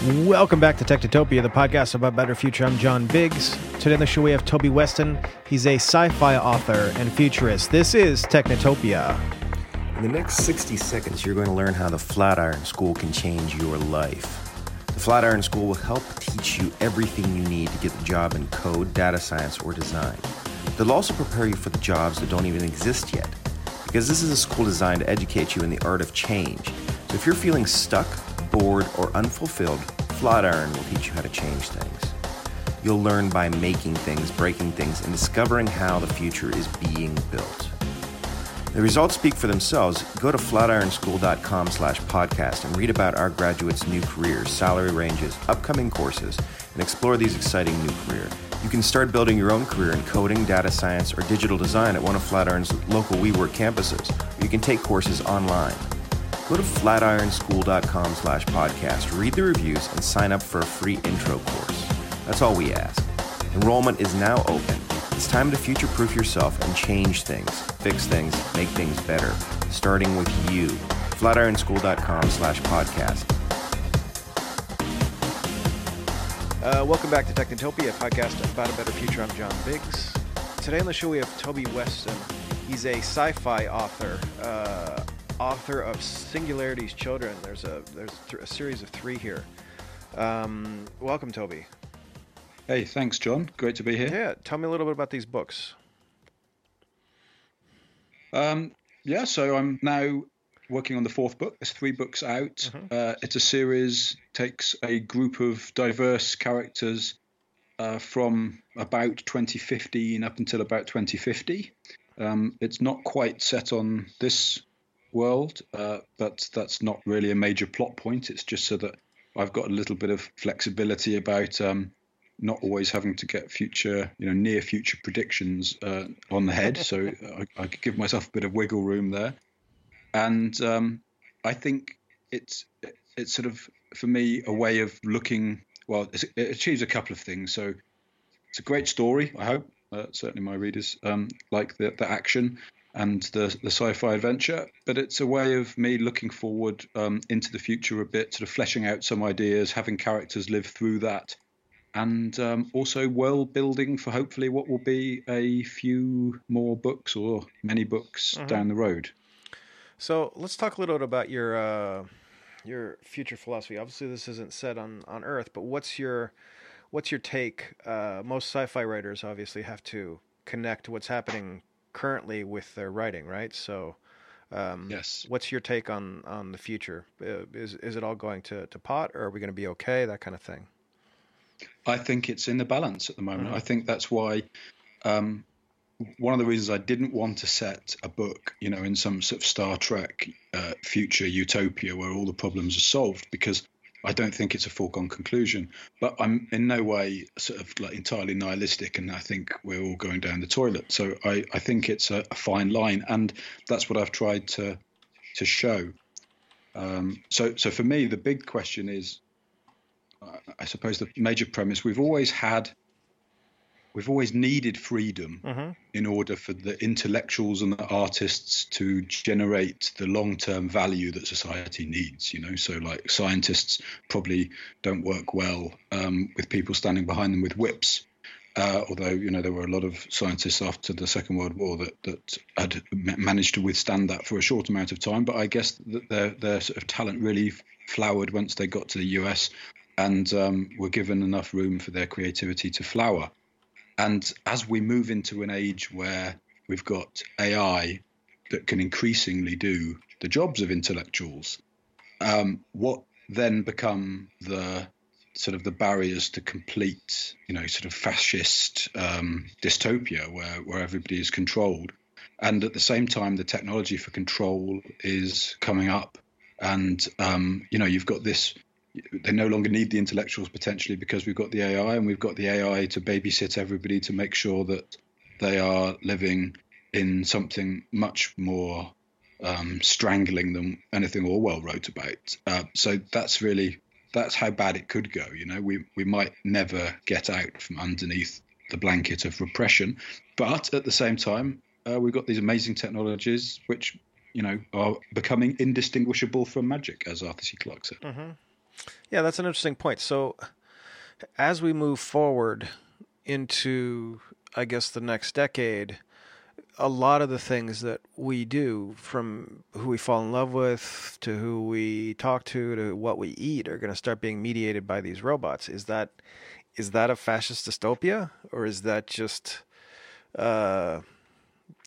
Welcome back to Technotopia, the podcast about better future. I'm John Biggs. Today on the show we have Toby Weston. He's a sci-fi author and futurist. This is Technotopia. In the next 60 seconds, you're going to learn how the Flatiron School can change your life. The Flatiron School will help teach you everything you need to get the job in code, data science, or design. They'll also prepare you for the jobs that don't even exist yet, because this is a school designed to educate you in the art of change. So if you're feeling stuck, bored, or unfulfilled, Flatiron will teach you how to change things. You'll learn by making things, breaking things, and discovering how the future is being built. The results speak for themselves. Go to flatironschool.com slash podcast and read about our graduates' new careers, salary ranges, upcoming courses, and explore these exciting new careers. You can start building your own career in coding, data science, or digital design at one of Flatiron's local WeWork campuses, you can take courses online. Go to flatironschool.com slash podcast, read the reviews, and sign up for a free intro course. That's all we ask. Enrollment is now open. It's time to future proof yourself and change things, fix things, make things better, starting with you. Flatironschool.com slash podcast. Uh, welcome back to Technotopia, a podcast about a better future. I'm John Biggs. Today on the show we have Toby Weston. He's a sci-fi author, uh, author of Singularity's Children. There's a there's th- a series of three here. Um, welcome, Toby. Hey, thanks, John. Great to be here. Yeah, tell me a little bit about these books. Um, yeah, so I'm now working on the fourth book. There's three books out. Mhm. Uh, it's a series, takes a group of diverse characters uh, from about 2015 up until about 2050. Um, it's not quite set on this world, uh, but that's not really a major plot point. It's just so that I've got a little bit of flexibility about um, not always having to get future, you know, near future predictions uh, on the head. so I, I could give myself a bit of wiggle room there. And um, I think it's it's sort of for me a way of looking. Well, it's, it achieves a couple of things. So it's a great story. I hope uh, certainly my readers um, like the, the action and the the sci-fi adventure. But it's a way of me looking forward um, into the future a bit, sort of fleshing out some ideas, having characters live through that and um, also world building for hopefully what will be a few more books or many books Mhm. down the road. So let's talk a little bit about your uh, your future philosophy. Obviously, this isn't set on, on Earth, but what's your what's your take? Uh, most sci-fi writers obviously have to connect what's happening currently with their writing, right? So, um, Yes. what's your take on on the future? Uh, is is it all going to, to pot, or are we going to be okay? That kind of thing. I think it's in the balance at the moment. Mhm. I think that's why um, one of the reasons I didn't want to set a book, you know, in some sort of Star Trek uh, future utopia where all the problems are solved, because I don't think it's a foregone conclusion. But I'm in no way sort of like entirely nihilistic, and I think we're all going down the toilet. So I, I think it's a, a fine line, and that's what I've tried to to show. Um, so so for me, the big question is I suppose the major premise we've always had, we've always needed freedom Mm-hmm. in order for the intellectuals and the artists to generate the long-term value that society needs. You know, so like scientists probably don't work well um, with people standing behind them with whips. Uh, although you know there were a lot of scientists after the Second World War that that had ma- managed to withstand that for a short amount of time, but I guess that their their sort of talent really flowered once they got to the US and um, were given enough room for their creativity to flower. And as we move into an age where we've got AI that can increasingly do the jobs of intellectuals, um, what then become the sort of the barriers to complete, you know, sort of fascist um, dystopia where, where everybody is controlled. And at the same time, the technology for control is coming up. And, um, you know, you've got this they no longer need the intellectuals potentially because we've got the AI and we've got the AI to babysit everybody to make sure that they are living in something much more um, strangling than anything Orwell wrote about. Uh, so that's really that's how bad it could go. You know, we we might never get out from underneath the blanket of repression, but at the same time, uh, we've got these amazing technologies which you know are becoming indistinguishable from magic, as Arthur C. Clarke said. Mm-hmm. Yeah, that's an interesting point. So, as we move forward into, I guess, the next decade, a lot of the things that we do, from who we fall in love with to who we talk to to what we eat, are going to start being mediated by these robots. Is that is that a fascist dystopia, or is that just? Uh,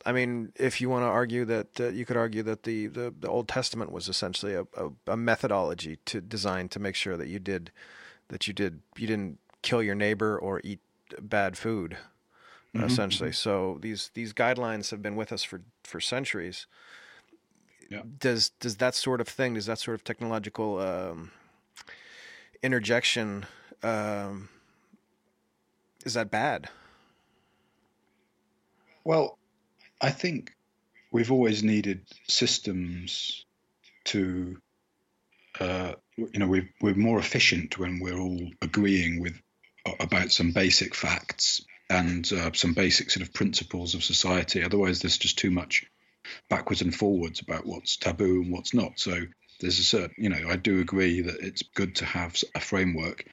I mean, if you want to argue that, uh, you could argue that the, the, the, Old Testament was essentially a, a, a, methodology to design to make sure that you did that you did you didn't kill your neighbor or eat bad food, mm-hmm. essentially. Mm-hmm. So these these guidelines have been with us for for centuries. Yeah. Does does that sort of thing? Does that sort of technological um, interjection? Um, is that bad? Well, I think we've always needed systems to, uh, you know, we're, we're more efficient when we're all agreeing with about some basic facts and uh, some basic sort of principles of society. Otherwise, there's just too much backwards and forwards about what's taboo and what's not. So there's a certain, you know, I do agree that it's good to have a framework.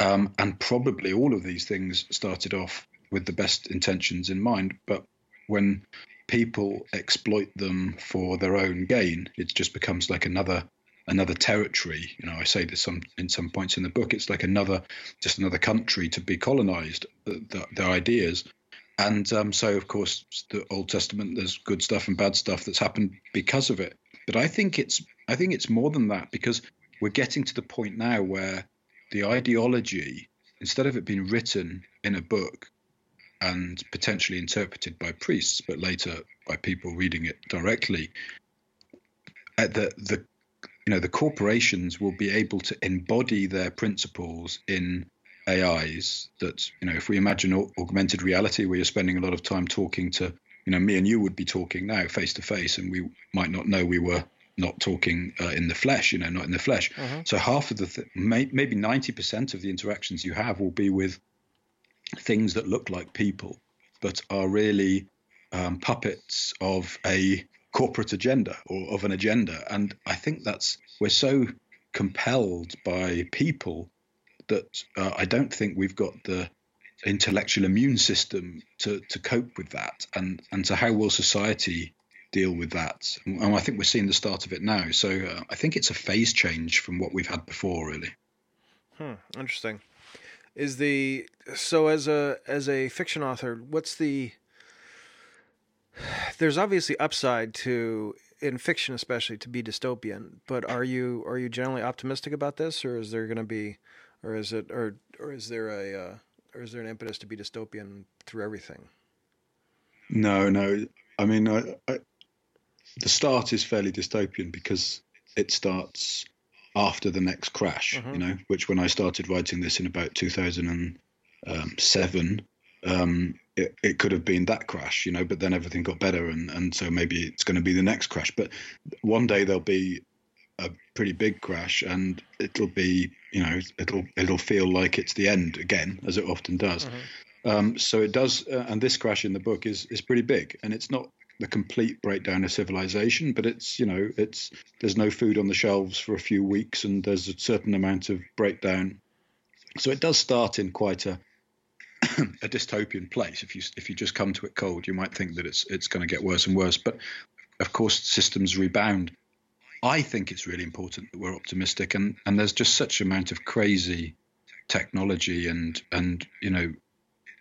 Um, and probably all of these things started off with the best intentions in mind. But when people exploit them for their own gain, it just becomes like another another territory. You know, I say this some in some points in the book. It's like another just another country to be colonized. The, the, the ideas, and um, so of course the Old Testament there's good stuff and bad stuff that's happened because of it. But I think it's I think it's more than that because we're getting to the point now where the ideology, instead of it being written in a book, and potentially interpreted by priests, but later by people reading it directly. At the the you know the corporations will be able to embody their principles in AIs. That you know, if we imagine augmented reality, where you're spending a lot of time talking to, you know, me and you would be talking now face to face, and we might not know we were not talking uh, in the flesh, you know, not in the flesh. Uh-huh. So half of the, th- may- maybe 90% of the interactions you have will be with things that look like people but are really um, puppets of a corporate agenda or of an agenda. And I think that's we're so compelled by people that uh, I don't think we've got the intellectual immune system to to cope with that. And and so how will society deal with that? And I think we're seeing the start of it now. So uh, I think it's a phase change from what we've had before, really. Hmm. Interesting is the so as a as a fiction author what's the there's obviously upside to in fiction especially to be dystopian but are you are you generally optimistic about this or is there going to be or is it or or is there a uh, or is there an impetus to be dystopian through everything? No no. I mean I, I, the start is fairly dystopian because it starts after the next crash, mm-hmm. you know, which when I started writing this in about 2007, um, it, it could have been that crash, you know, but then everything got better. And, and so maybe it's going to be the next crash. But one day there'll be a pretty big crash and it'll be, you know, it'll, it'll feel like it's the end again, as it often does. Mm-hmm. Um, so it does. Uh, and this crash in the book is, is pretty big and it's not the complete breakdown of civilization, but it's you know it's there's no food on the shelves for a few weeks, and there's a certain amount of breakdown. So it does start in quite a a dystopian place. If you if you just come to it cold, you might think that it's it's going to get worse and worse. But of course, systems rebound. I think it's really important that we're optimistic, and and there's just such amount of crazy technology and and you know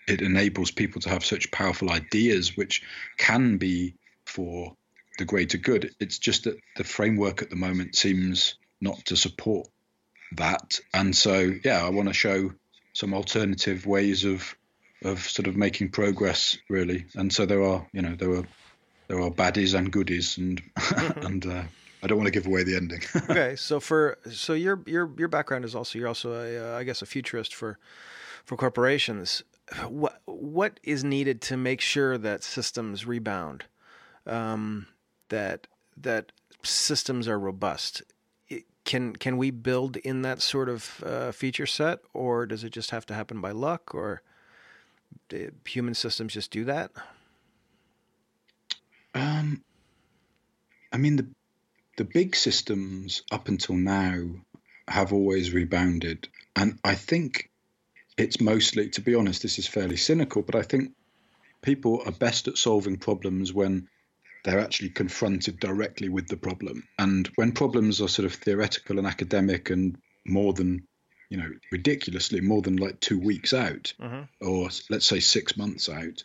it enables people to have such powerful ideas, which can be for the greater good. It's just that the framework at the moment seems not to support that. And so, yeah, I want to show some alternative ways of of sort of making progress, really. And so there are, you know, there are there are baddies and goodies, and and uh, I don't want to give away the ending. okay, so for so your your your background is also you're also a uh, I guess a futurist for for corporations what what is needed to make sure that systems rebound, um, that that systems are robust? can can we build in that sort of uh, feature set, or does it just have to happen by luck, or human systems just do that? Um, I mean the the big systems up until now have always rebounded, and I think it's mostly, to be honest, this is fairly cynical, but I think people are best at solving problems when they're actually confronted directly with the problem. And when problems are sort of theoretical and academic and more than, you know, ridiculously more than like two weeks out, mm-hmm. or let's say six months out,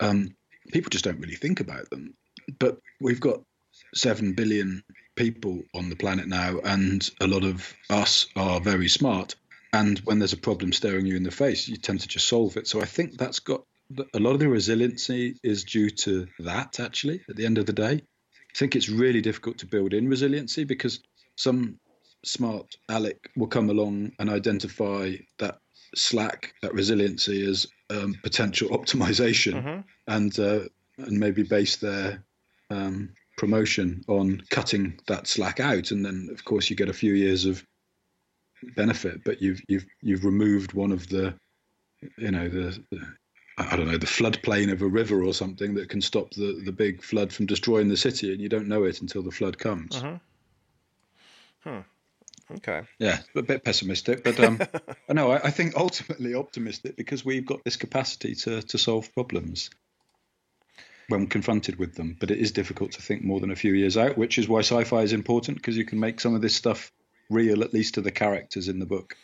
um, people just don't really think about them. But we've got seven billion people on the planet now, and a lot of us are very smart. And when there's a problem staring you in the face, you tend to just solve it. So I think that's got a lot of the resiliency is due to that actually at the end of the day i think it's really difficult to build in resiliency because some smart alec will come along and identify that slack that resiliency as um, potential optimization mm-hmm. and uh, and maybe base their um, promotion on cutting that slack out and then of course you get a few years of benefit but you've you've you've removed one of the you know the, the I don't know, the floodplain of a river or something that can stop the, the big flood from destroying the city, and you don't know it until the flood comes. Uh-huh. Okay. Yeah, a bit pessimistic, but um, no, I, I think ultimately optimistic because we've got this capacity to to solve problems when confronted with them. But it is difficult to think more than a few years out, which is why sci-fi is important because you can make some of this stuff real, at least to the characters in the book.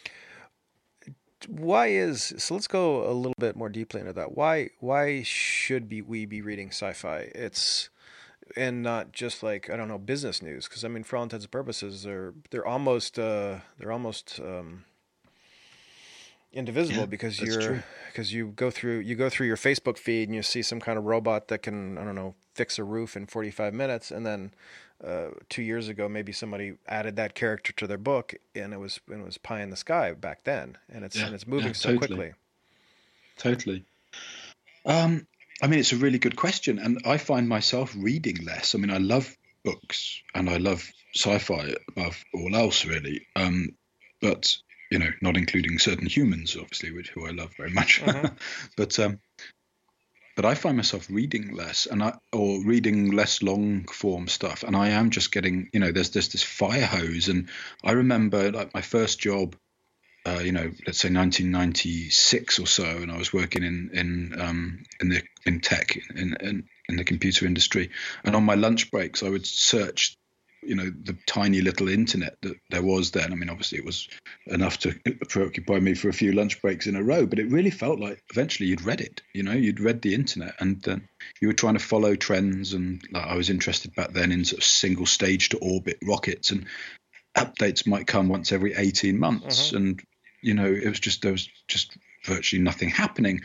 Why is so let's go a little bit more deeply into that. Why why should be we be reading sci-fi? It's and not just like i don't know business news because i mean for all intents and purposes they're they're almost uh they're almost um indivisible yeah, because you're because you go through you go through your facebook feed and you see some kind of robot that can i don't know fix a roof in 45 minutes and then uh, two years ago, maybe somebody added that character to their book, and it was and it was pie in the sky back then, and it's yeah, and it's moving yeah, so quickly. Totally. Um, I mean, it's a really good question, and I find myself reading less. I mean, I love books and I love sci-fi above all else, really. Um, but you know, not including certain humans, obviously, which who I love very much. Mm-hmm. but um, but I find myself reading less and I or reading less long form stuff. And I am just getting you know there's there's this fire hose. And I remember like my first job uh, you know let's say 1996 or so and I was working in in um, in the in tech in, in in the computer industry. And on my lunch breaks I would search you know the tiny little internet that there was then. I mean, obviously it was enough to preoccupy me for a few lunch breaks in a row, but it really felt like eventually you'd read it. You know, you'd read the internet, and then you were trying to follow trends. And like, I was interested back then in sort of single stage to orbit rockets, and updates might come once every eighteen months, uh-huh. and you know it was just there was just virtually nothing happening.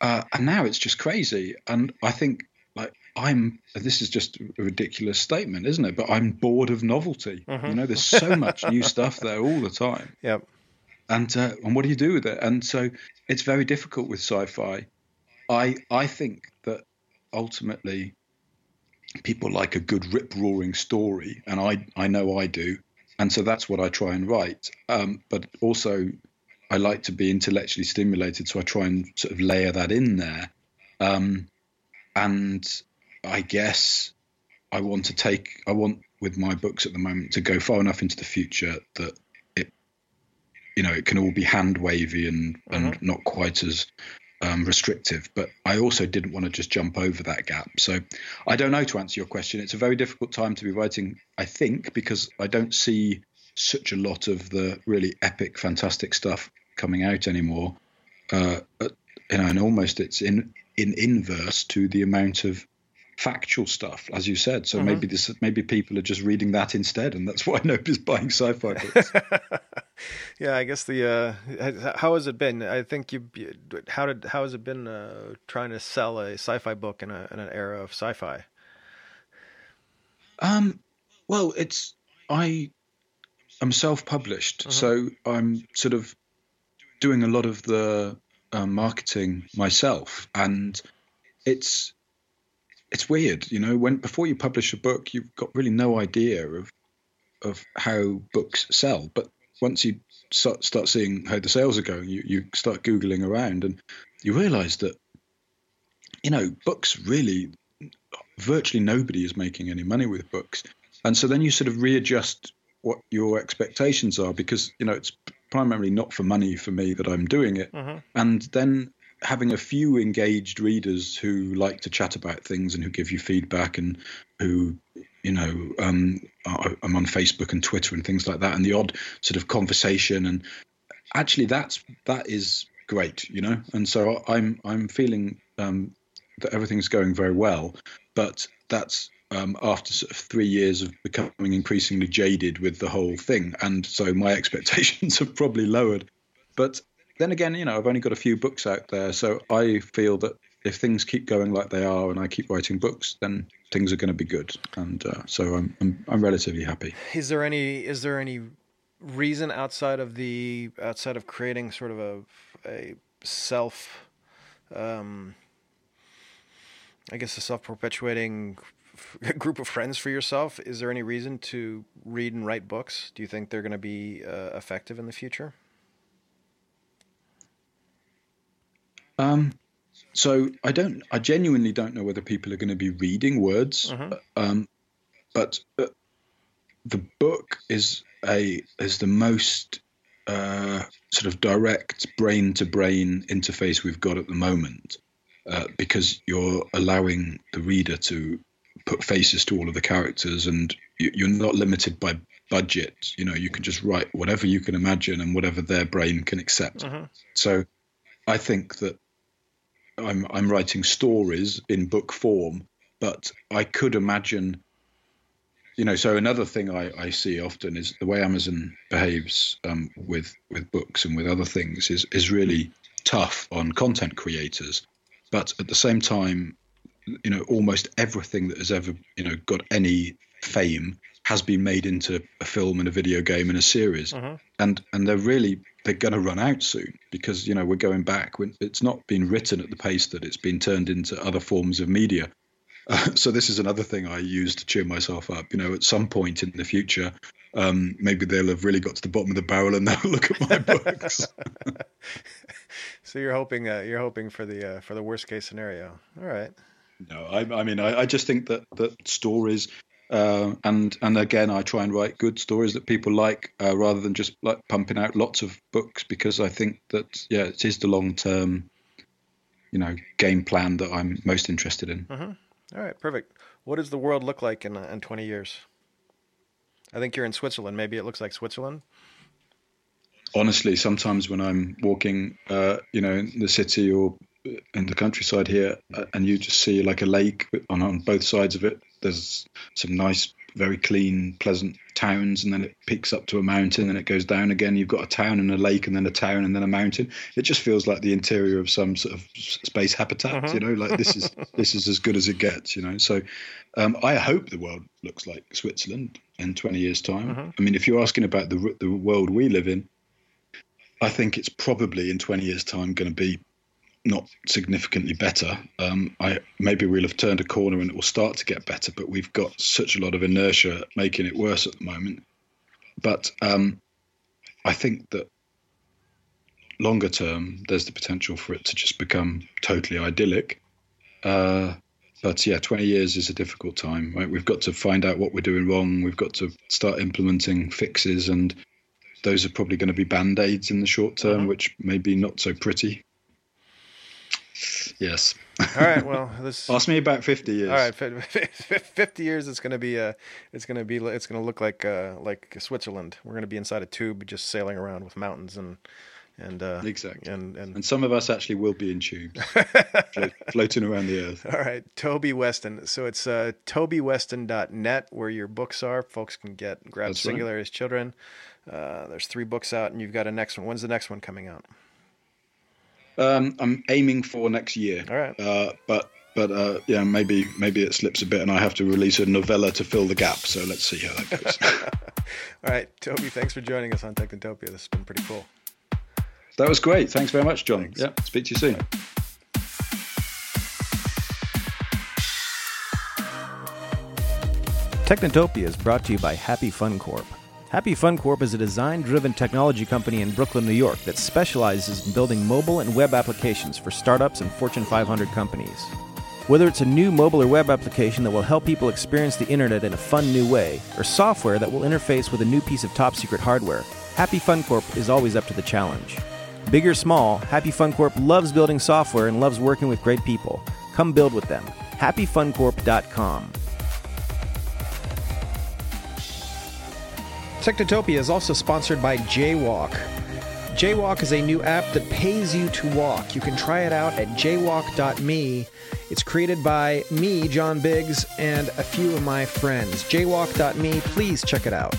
Uh, and now it's just crazy. And I think like I'm this is just a ridiculous statement, isn't it? But I'm bored of novelty. Mm-hmm. You know, there's so much new stuff there all the time. Yep. And uh, and what do you do with it? And so it's very difficult with sci-fi. I I think that ultimately people like a good rip roaring story, and I I know I do, and so that's what I try and write. Um, but also, I like to be intellectually stimulated, so I try and sort of layer that in there. Um, and I guess I want to take I want with my books at the moment to go far enough into the future that it you know it can all be hand wavy and and mm-hmm. not quite as um, restrictive. But I also didn't want to just jump over that gap. So I don't know to answer your question. It's a very difficult time to be writing I think because I don't see such a lot of the really epic fantastic stuff coming out anymore. Uh, you know and almost it's in in inverse to the amount of factual stuff, as you said. So mm-hmm. maybe this, maybe people are just reading that instead, and that's why nobody's buying sci-fi books. yeah, I guess the uh, how has it been? I think you how did how has it been uh, trying to sell a sci-fi book in, a, in an era of sci-fi? Um, well, it's I am self-published, mm-hmm. so I'm sort of doing a lot of the uh, marketing myself, and it's it's weird, you know. When before you publish a book, you've got really no idea of of how books sell, but once you start start seeing how the sales are going, you you start googling around, and you realise that you know books really virtually nobody is making any money with books, and so then you sort of readjust what your expectations are because you know it's primarily not for money for me that I'm doing it, Mm-hmm. and then having a few engaged readers who like to chat about things and who give you feedback and who you know um, I'm on Facebook and Twitter and things like that, and the odd sort of conversation. And actually that's that is great, you know, and so I'm I'm feeling um, that everything's going very well, but that's um, after sort of three years of becoming increasingly jaded with the whole thing, and so my expectations have probably lowered. But then again, you know, I've only got a few books out there, so I feel that if things keep going like they are, and I keep writing books, then things are going to be good, and uh, so I'm, I'm I'm relatively happy. Is there any is there any reason outside of the outside of creating sort of a a self um I guess a self-perpetuating f- group of friends for yourself? Is there any reason to read and write books? Do you think they're going to be uh, effective in the future Um, so I don't, I genuinely don't know whether people are going to be reading words, Mhm. um, but uh, the book is a is the most uh, sort of direct brain to brain interface we've got at the moment, uh, because you're allowing the reader to put faces to all of the characters, and you, you're not limited by budget. You know, you can just write whatever you can imagine and whatever their brain can accept. Mhm. So I think that I'm I'm writing stories in book form, but I could imagine you know, so another thing I, I see often is the way Amazon behaves um, with with books and with other things is is really tough on content creators, but at the same time, you know, almost everything that has ever you know got any fame has been made into a film and a video game and a series, Mhm. and and they're really they're going to run out soon because you know we're going back when it's not been written at the pace that it's been turned into other forms of media. Uh, so this is another thing I use to cheer myself up. You know, at some point in the future, um, maybe they'll have really got to the bottom of the barrel and they'll look at my books. so you're hoping uh, you're hoping for the uh, for the worst case scenario all right no, I, I mean, I, I just think that that stories, uh, and and again, I try and write good stories that people like, uh, rather than just like pumping out lots of books, because I think that yeah, it is the long term, you know, game plan that I'm most interested in. All right, perfect. What does the world look like in uh, in 20 years? I think you're in Switzerland. Maybe it looks like Switzerland. honestly, sometimes when I'm walking, uh, you know, in the city or in the countryside here, uh, and you just see like a lake on, on both sides of it, there's some nice, very clean, pleasant towns, and then it peaks up to a mountain, and it goes down again. You've got a town and a lake, and then a town and then a mountain. It just feels like the interior of some sort of space habitat. You know, like this is this is as good as it gets. You know, so um, I hope the world looks like Switzerland in 20 years' time. I mean, if you're asking about the the world we live in, I think it's probably in 20 years' time going to be not significantly better. Um, I maybe we'll have turned a corner and it will start to get better, but we've got such a lot of inertia making it worse at the moment. But um, I think that longer term, there's the potential for it to just become totally idyllic. Uh, but yeah, 20 years is a difficult time. Right? We've got to find out what we're doing wrong. We've got to start implementing fixes, and those are probably going to be band aids in the short term, which may be not so pretty. Yes. All right. Well, this. Ask me about 50 years. All right, fi- fi- fifty years. It's gonna be uh It's gonna be. It's gonna look like uh, like Switzerland. We're gonna be inside a tube, just sailing around with mountains and and uh, Exactly. and and. And some of us actually will be in tubes, float, floating around the earth. All right, Toby Weston. So it's uh, tobyweston.net where your books are. Folks can get grab That's right. Singularity's Children. Uh, there's three books out, and you've got a next one. When's the next one coming out? Um, I'm aiming for next year. All right. Uh, but but uh, yeah, maybe maybe it slips a bit, and I have to release a novella to fill the gap. So let's see how that goes. All right, Toby, thanks for joining us on Technotopia. This has been pretty cool. that was great. Thanks very much, John. Thanks. Yeah. Speak to you soon. Technotopia is brought to you by Happy Fun Corp. Happy Fun Corp is a design driven technology company in Brooklyn, New York that specializes in building mobile and web applications for startups and Fortune 500 companies. Whether it's a new mobile or web application that will help people experience the internet in a fun new way, or software that will interface with a new piece of top secret hardware, Happy Fun Corp is always up to the challenge. Big or small, Happy Fun Corp loves building software and loves working with great people. Come build with them. HappyFunCorp.com. Technotopia is also sponsored by Jaywalk. Jaywalk is a new app that pays you to walk. You can try it out at jaywalk.me. It's created by me, John Biggs, and a few of my friends. Jaywalk.me, please check it out.